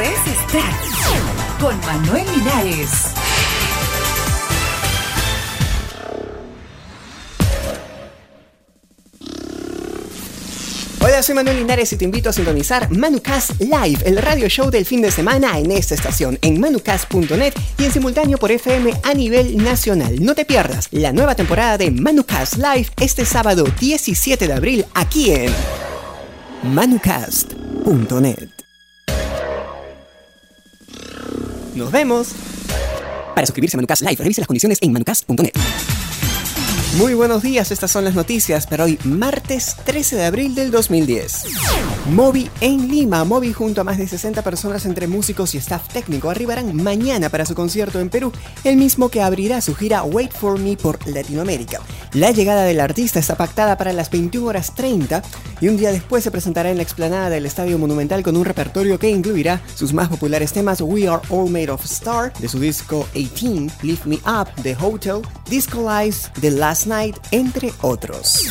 es estar con Manuel Linares. Hola, soy Manuel Linares y te invito a sintonizar Manucast Live, el radio show del fin de semana en esta estación, en manucast.net y en simultáneo por FM a nivel nacional. No te pierdas la nueva temporada de Manucast Live este sábado 17 de abril aquí en manucast.net. Nos vemos. Para suscribirse a Manucast Live, revise las condiciones en manucast.net. Muy buenos días, estas son las noticias para hoy, martes 13 de abril del 2010. Moby en Lima. Moby junto a más de 60 personas entre músicos y staff técnico arribarán mañana para su concierto en Perú, el mismo que abrirá su gira Wait for Me por Latinoamérica. La llegada del artista está pactada para las 21 horas 30 y un día después se presentará en la explanada del Estadio Monumental con un repertorio que incluirá sus más populares temas We Are All Made of Star de su disco 18, Lift Me Up, The Hotel, Disco Lies, The Last Night, entre otros.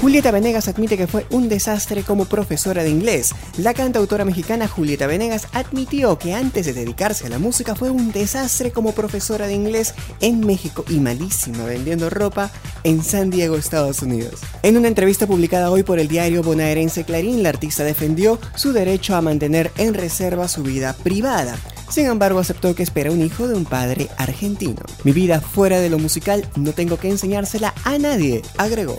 Julieta Venegas admite que fue un desastre como profesora de inglés. La cantautora mexicana Julieta Venegas admitió que antes de dedicarse a la música fue un desastre como profesora de inglés en México y malísima vendiendo ropa en San Diego, Estados Unidos. En una entrevista publicada hoy por el diario bonaerense Clarín, la artista defendió su derecho a mantener en reserva su vida privada. Sin embargo, aceptó que espera un hijo de un padre argentino. Mi vida fuera de lo musical no tengo que enseñársela a nadie, agregó.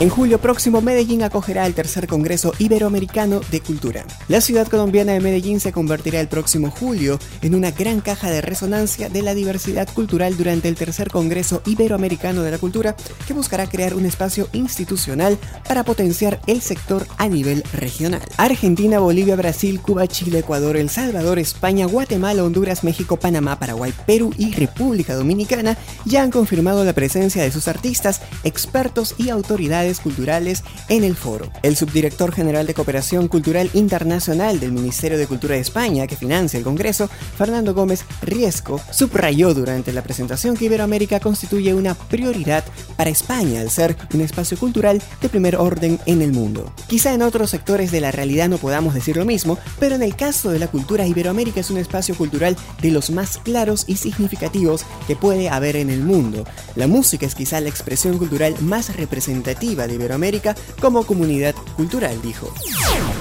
En julio próximo, Medellín acogerá el tercer Congreso Iberoamericano de Cultura. La ciudad colombiana de Medellín se convertirá el próximo julio en una gran caja de resonancia de la diversidad cultural durante el tercer Congreso Iberoamericano de la Cultura, que buscará crear un espacio institucional para potenciar el sector a nivel regional. Argentina, Bolivia, Brasil, Cuba, Chile, Ecuador, El Salvador, España, Guatemala, Guatemala, Honduras, México, Panamá, Paraguay, Perú y República Dominicana ya han confirmado la presencia de sus artistas, expertos y autoridades culturales en el foro. El subdirector general de Cooperación Cultural Internacional del Ministerio de Cultura de España, que financia el Congreso, Fernando Gómez Riesco, subrayó durante la presentación que Iberoamérica constituye una prioridad para España al ser un espacio cultural de primer orden en el mundo. Quizá en otros sectores de la realidad no podamos decir lo mismo, pero en el caso de la cultura, Iberoamérica es un cultural de los más claros y significativos que puede haber en el mundo. La música es quizá la expresión cultural más representativa de Iberoamérica como comunidad cultural, dijo.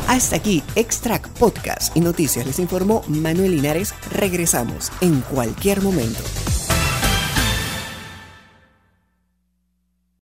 Hasta aquí, Extract Podcast y Noticias les informó Manuel Linares. Regresamos en cualquier momento.